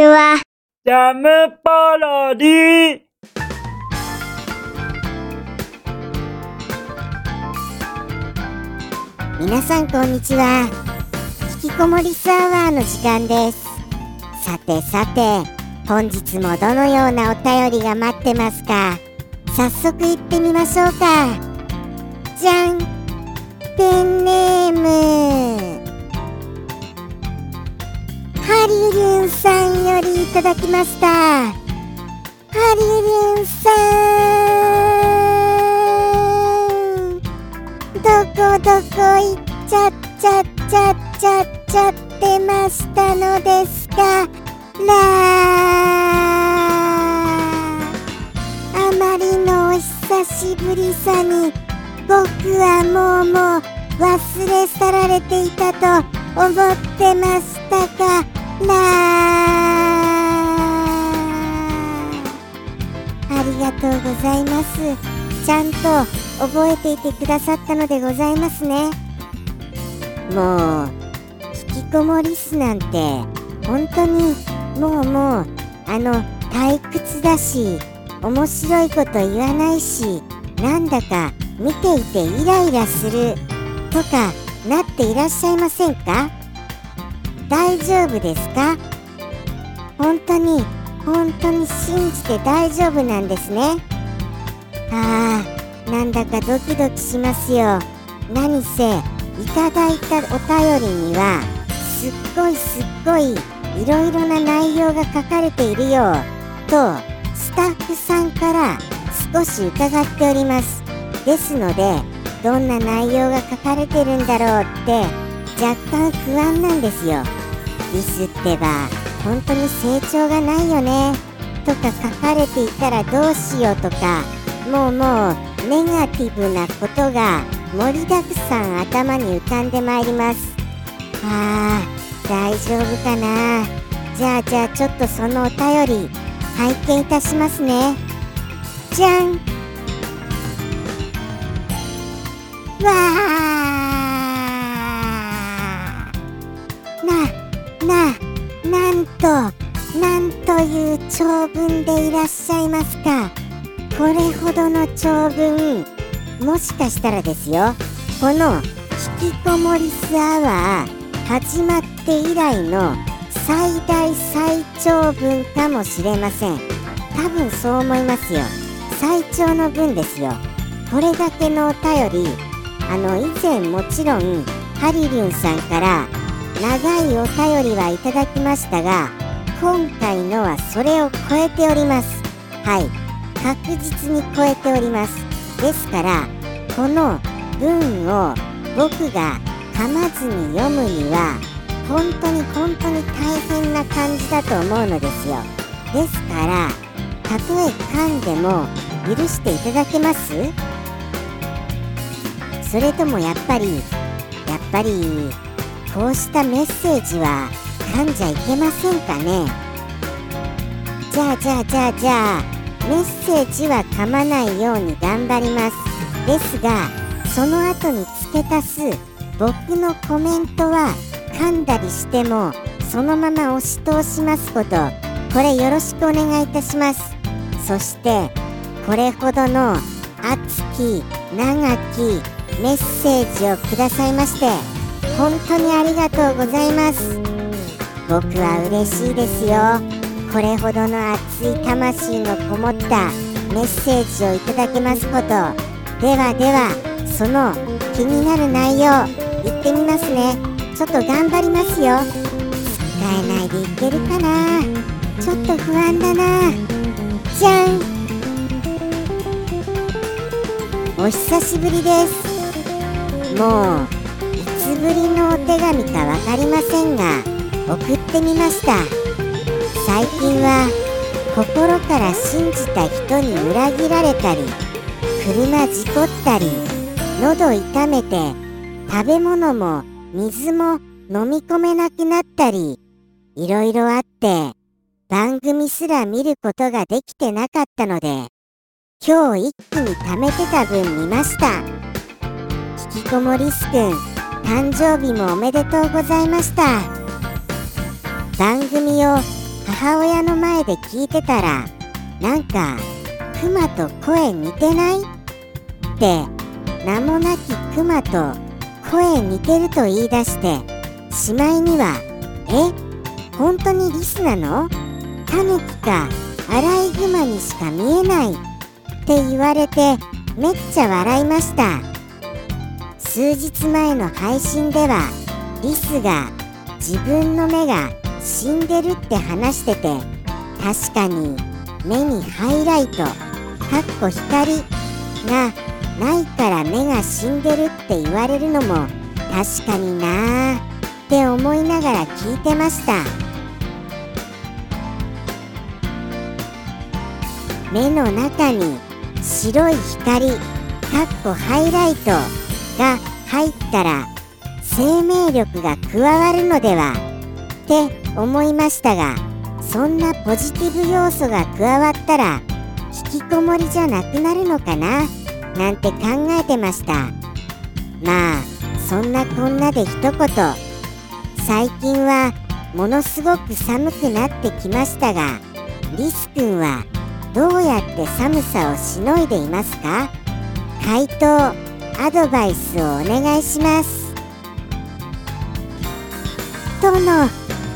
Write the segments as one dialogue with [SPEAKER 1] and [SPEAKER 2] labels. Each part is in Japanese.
[SPEAKER 1] ちは。
[SPEAKER 2] ジャムパロディ。
[SPEAKER 3] 皆さんこんにちは。引きこもりスアワーの時間です。さてさて本日もどのようなお便りが待ってますか？早速行ってみましょうか。じゃん。ペンネームハリルンさんよりいただきました。ハリルンさん。どこどこ行っちゃっちゃっちゃっちゃっちゃってましたのですか？あまりのお久しぶりさに僕はもうもう忘れ去られていたと思ってましたからありがとうございます。ちゃんと覚えていてくださったのでございますね。もう引きこもりすなんて本当にもうもうあの退屈だし面白いこと言わないしなんだか見ていてイライラするとかなっていらっしゃいませんか？大丈夫ですか？本当に本当に信じて大丈夫なんですね。ああなんだかドキドキしますよ。何せいただいたお便りにはすっごいすっごいいろいろな内容が書かれているよとスタッフさんから少し伺っております。ですのでどんな内容が書かれてるんだろうって若干不安なんですよ。ミスってば本当に成長がないよね。とか書かれていたらどうしようとかもうもうネガティブなことが盛りだくさん頭に浮かんでまいります。あー大丈夫かな。じゃあじゃあちょっとそのお便り拝見いたしますね。じゃん。わー。んと、なんという長文でいらっしゃいますか？これほどの長文、もしかしたらですよ、この引きこもりスアワー始まって以来の最大最長文かもしれません。多分そう思いますよ。最長の文ですよ。これだけのお便り、あの以前もちろんハリリンさんから長いお便りはいただきましたが今回のはそれを超えております。はい。確実に超えております。ですからこの文を僕が噛まずに読むには本当に本当に大変な感じだと思うのですよ。ですからたとえ噛んでも許していただけます？それともやっぱりやっぱりこうしたメッセージは噛んじゃいけませんかね？じゃあじゃあじゃあじゃあメッセージは噛まないように頑張ります。ですがその後に付け足す僕のコメントは噛んだりしてもそのまま押し通しますこと。これよろしくお願いいたします。そしてこれほどの熱き長きメッセージをくださいまして本当にありがとうございます。僕は嬉しいですよ。これほどの熱い魂のこもったメッセージをいただけますこと。ではではその気になる内容言ってみますね。ちょっと頑張りますよ。使えないでいけるかな。ちょっと不安だな。じゃん。お久しぶりです。もうぶりのお手紙か分かりませんが送ってみました。最近は心から信じた人に裏切られたり車事故ったり喉痛めて食べ物も水も飲み込めなくなったりいろいろあって番組すら見ることができてなかったので今日一気に貯めてた分見ました。引きこもりすくん誕生日もおめでとうございました。番組を母親の前で聞いてたらなんかクマと声似てない？って名もなきクマと声似てると言い出してしまいには「え？本当にリスなの？タヌキかアライグマにしか見えない」って言われてめっちゃ笑いました。数日前の配信ではリスが自分の目が死んでるって話してて確かに目にハイライトかっこ光がないから目が死んでるって言われるのも確かになーって思いながら聞いてました。目の中に白い光かっこハイライトが入ったら生命力が加わるのではって思いましたがそんなポジティブ要素が加わったら引きこもりじゃなくなるのかななんて考えてました。まあそんなこんなで一言。最近はものすごく寒くなってきましたがリスくんはどうやって寒さをしのいでいますか？回答。アドバイスをお願いします。との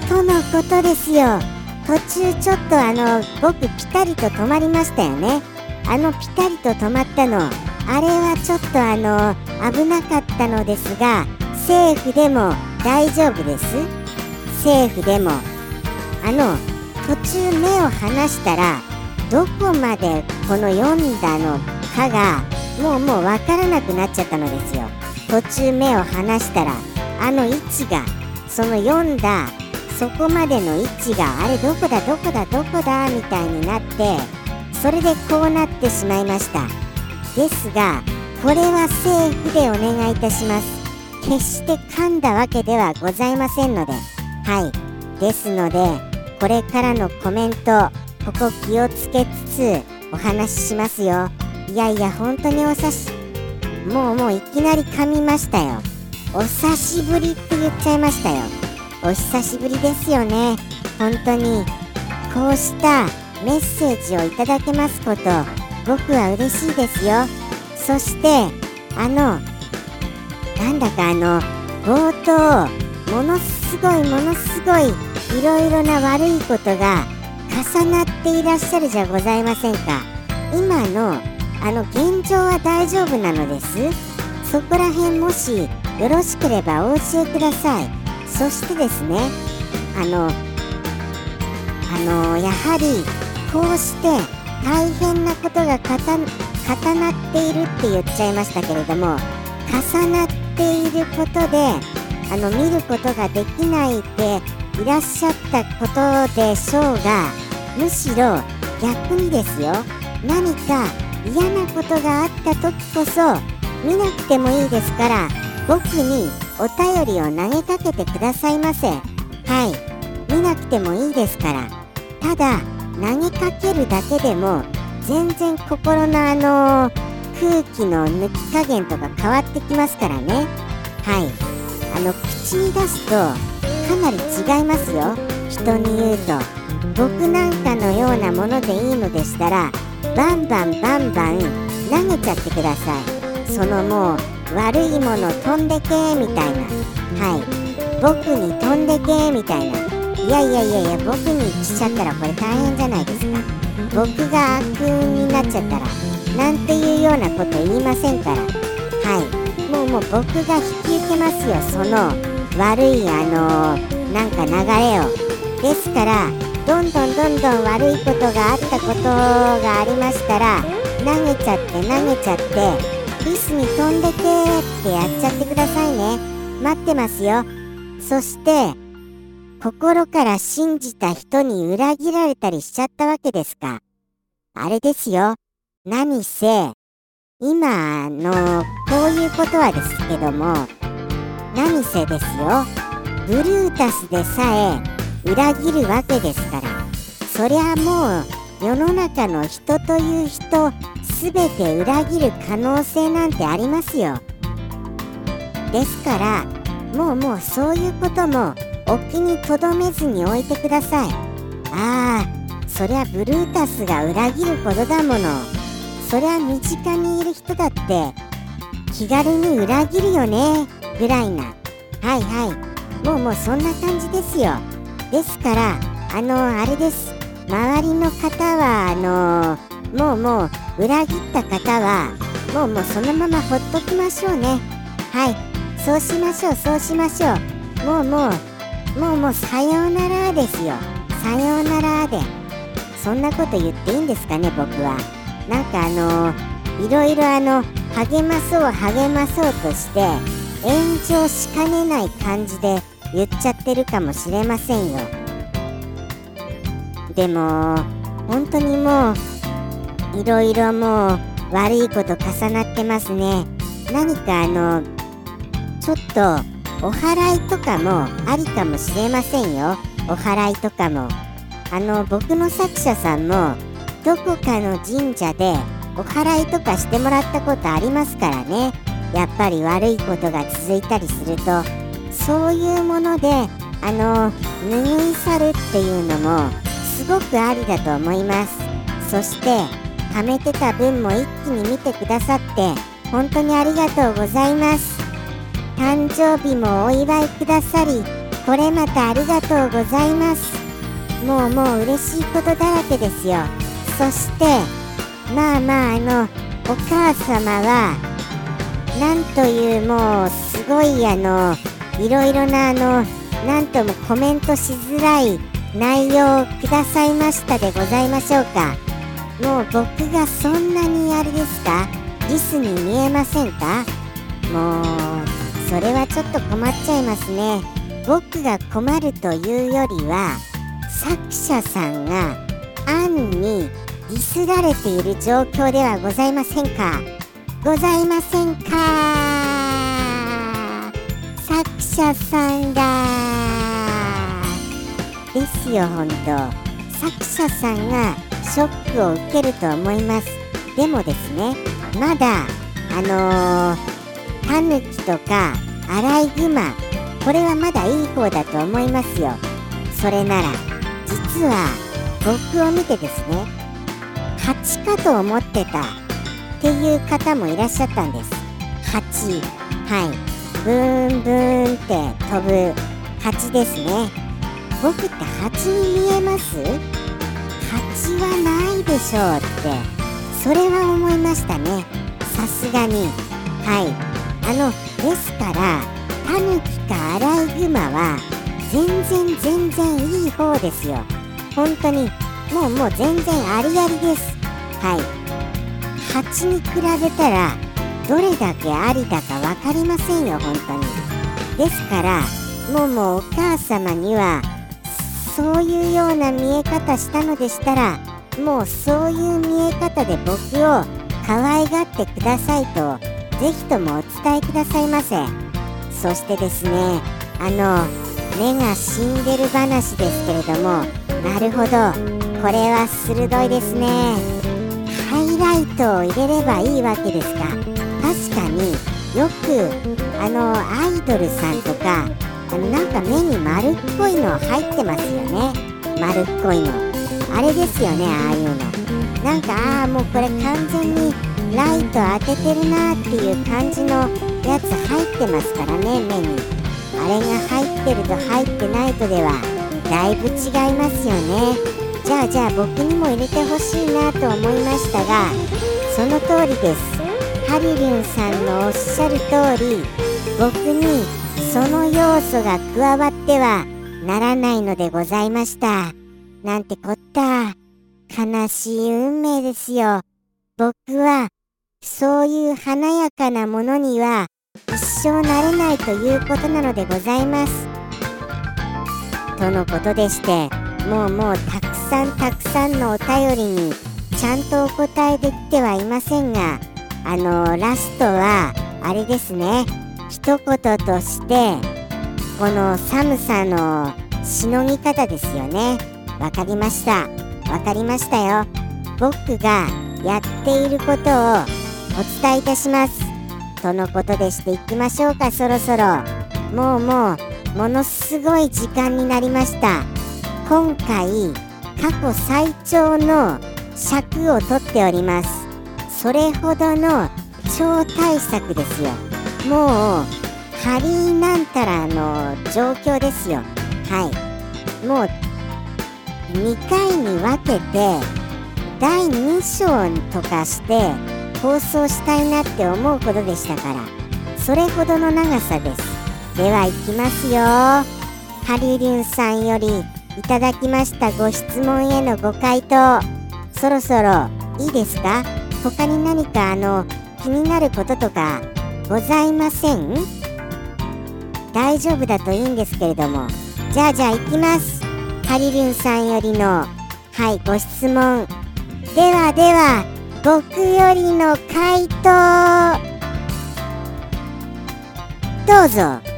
[SPEAKER 3] とのことですよ。途中ちょっとあの僕ピタリと止まりましたよね。あのピタリと止まったのあれはちょっとあの危なかったのですがセーフでも大丈夫です。セーフでも。あの途中目を離したらどこまでこの読んだのかがもうもう分からなくなっちゃったのですよ。途中目を離したらあの位置がその読んだそこまでの位置があれどこだどこだどこだみたいになってそれでこうなってしまいました。ですがこれはセーフでお願いいたします。決して噛んだわけではございませんので。はい。ですのでこれからのコメントここ気をつけつつお話ししますよ。いやいや本当におさし。もうもういきなり噛みましたよ。お久しぶりって言っちゃいましたよ。お久しぶりですよね。本当に。こうしたメッセージをいただけますこと僕は嬉しいですよ。そしてあのなんだかあの冒頭ものすごいものすごいいろいろな悪いことが重なっていらっしゃるじゃございませんか。今のあの現状は大丈夫なのです？そこら辺もしよろしければお教えください。そしてですねあのあのやはりこうして大変なことが重なっているって言っちゃいましたけれども重なっていることであの見ることができないでいらっしゃったことでしょうがむしろ逆にですよ。何か嫌なことがあった時こそ見なくてもいいですから僕にお便りを投げかけてくださいませ。はい。見なくてもいいですから。ただ投げかけるだけでも全然心のあの空気の抜き加減とか変わってきますからね。はい。あの口に出すとかなり違いますよ。人に言うと。僕なんかのようなものでいいのでしたらバンバンバンバン投げちゃってください。そのもう悪いもの飛んでけみたいな。はい。僕に飛んでけみたいな。いやいやいやいや僕に来ちゃったらこれ大変じゃないですか。僕が悪運になっちゃったらなんていうようなこと言いませんから。はい。もうもう僕が引き受けますよその悪いあのー、なんか流れを。ですからどんどんどんどん悪いことがあったことがありましたら投げちゃって投げちゃってリスに飛んでけってやっちゃってくださいね。待ってますよ。そして心から信じた人に裏切られたりしちゃったわけですか。あれですよ。何せ今のこういうことはですけども何せですよ。ブルータスでさえ裏切るわけですから。そりゃもう世の中の人という人全て裏切る可能性なんてありますよ。ですからもうもうそういうこともお気に留めずに置いてください。ああそりゃブルータスが裏切ることだもの。そりゃ身近にいる人だって気軽に裏切るよねぐらいな。はいはい。もうもうそんな感じですよ。ですからあのあれです。周りの方はあのもうもう裏切った方はもうもうそのままほっときましょうね。はい。そうしましょうそうしましょう。もうもうもうもうさようならですよ。さようならで。そんなこと言っていいんですかね僕は。なんかあのいろいろあの励まそう励まそうとして炎上しかねない感じで言っちゃってるかもしれませんよ。でも本当にもういろいろもう悪いこと重なってますね。何かあのちょっとお祓いとかもありかもしれませんよ。お祓いとかも。あの僕の作者さんもどこかの神社でお祓いとかしてもらったことありますからね。やっぱり悪いことが続いたりするとそういうものであの拭い去るっていうのもすごくありだと思います。そして貯めてた分も一気に見てくださって本当にありがとうございます。誕生日もお祝いくださりこれまたありがとうございます。もうもう嬉しいことだらけですよ。そしてまあまああのお母様はなんというもうすごいあのいろいろなあのなんともコメントしづらい内容をくださいましたでございましょうか。もう僕がそんなにあれですか？リスに見えませんか？もうそれはちょっと困っちゃいますね。僕が困るというよりは作者さんが暗にディスられている状況ではございませんか？ございませんか？者さんがですよほんと作者さんがショックを受けると思います。でもですねまだあのー、タヌキとかアライグマこれはまだいい方だと思いますよ。それなら実は僕を見てですね蜂かと思ってたっていう方もいらっしゃったんです。蜂。はい。ブーンブーンって飛ぶ蜂ですね。僕って蜂に見えます？蜂はないでしょうって。それは思いましたね。さすがに。はい。あのですからタヌキかアライグマは全然全然いい方ですよ。本当に。もうもう全然ありありです。はい。蜂に比べたらどれだけありだか分かりませんよ本当に。ですからもうもお母様にはそういうような見え方したのでしたらもうそういう見え方で僕を可愛がってくださいとぜひともお伝えくださいませ。そしてですねあの目が死んでる話ですけれどもなるほどこれは鋭いですね。ハイライトを入れればいいわけですか。確かによくあのアイドルさんとかあのなんか目に丸っこいの入ってますよね。丸っこいの。あれですよねああいうの。なんかああもうこれ完全にライト当ててるなっていう感じのやつ入ってますからね目に。あれが入ってると入ってないとではだいぶ違いますよね。じゃあじゃあ僕にも入れてほしいなと思いましたがその通りです。ハリリュンさんのおっしゃる通り僕にその要素が加わってはならないのでございました。なんてこった。悲しい運命ですよ。僕は、そういう華やかなものには一生なれないということなのでございます。とのことでして、もうもうたくさんたくさんのお便りにちゃんとお答えできてはいませんが、あのラストは、あれですね。一言としてこの寒さのしのぎ方ですよね。わかりました。わかりましたよ。僕がやっていることをお伝えいたします。とのことでしていきましょうかそろそろ。もうもうものすごい時間になりました。今回過去最長の尺を取っております。それほどの超大作ですよ。もうハリーなんたらの状況ですよ。はい。もう2回に分けて第2章とかして放送したいなって思うことでしたからそれほどの長さです。では行きますよ。ハリリュンさんよりいただきましたご質問へのご回答そろそろいいですか？他に何かあの気になることとかございません？大丈夫だといいんですけれども。じゃあじゃあ行きます。ハリリンさんよりのはいご質問。ではでは僕よりの回答。どうぞ。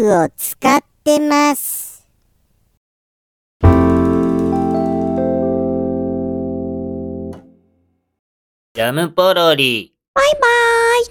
[SPEAKER 3] フを使ってます
[SPEAKER 2] ジャムポロリ。
[SPEAKER 1] バイバーイ。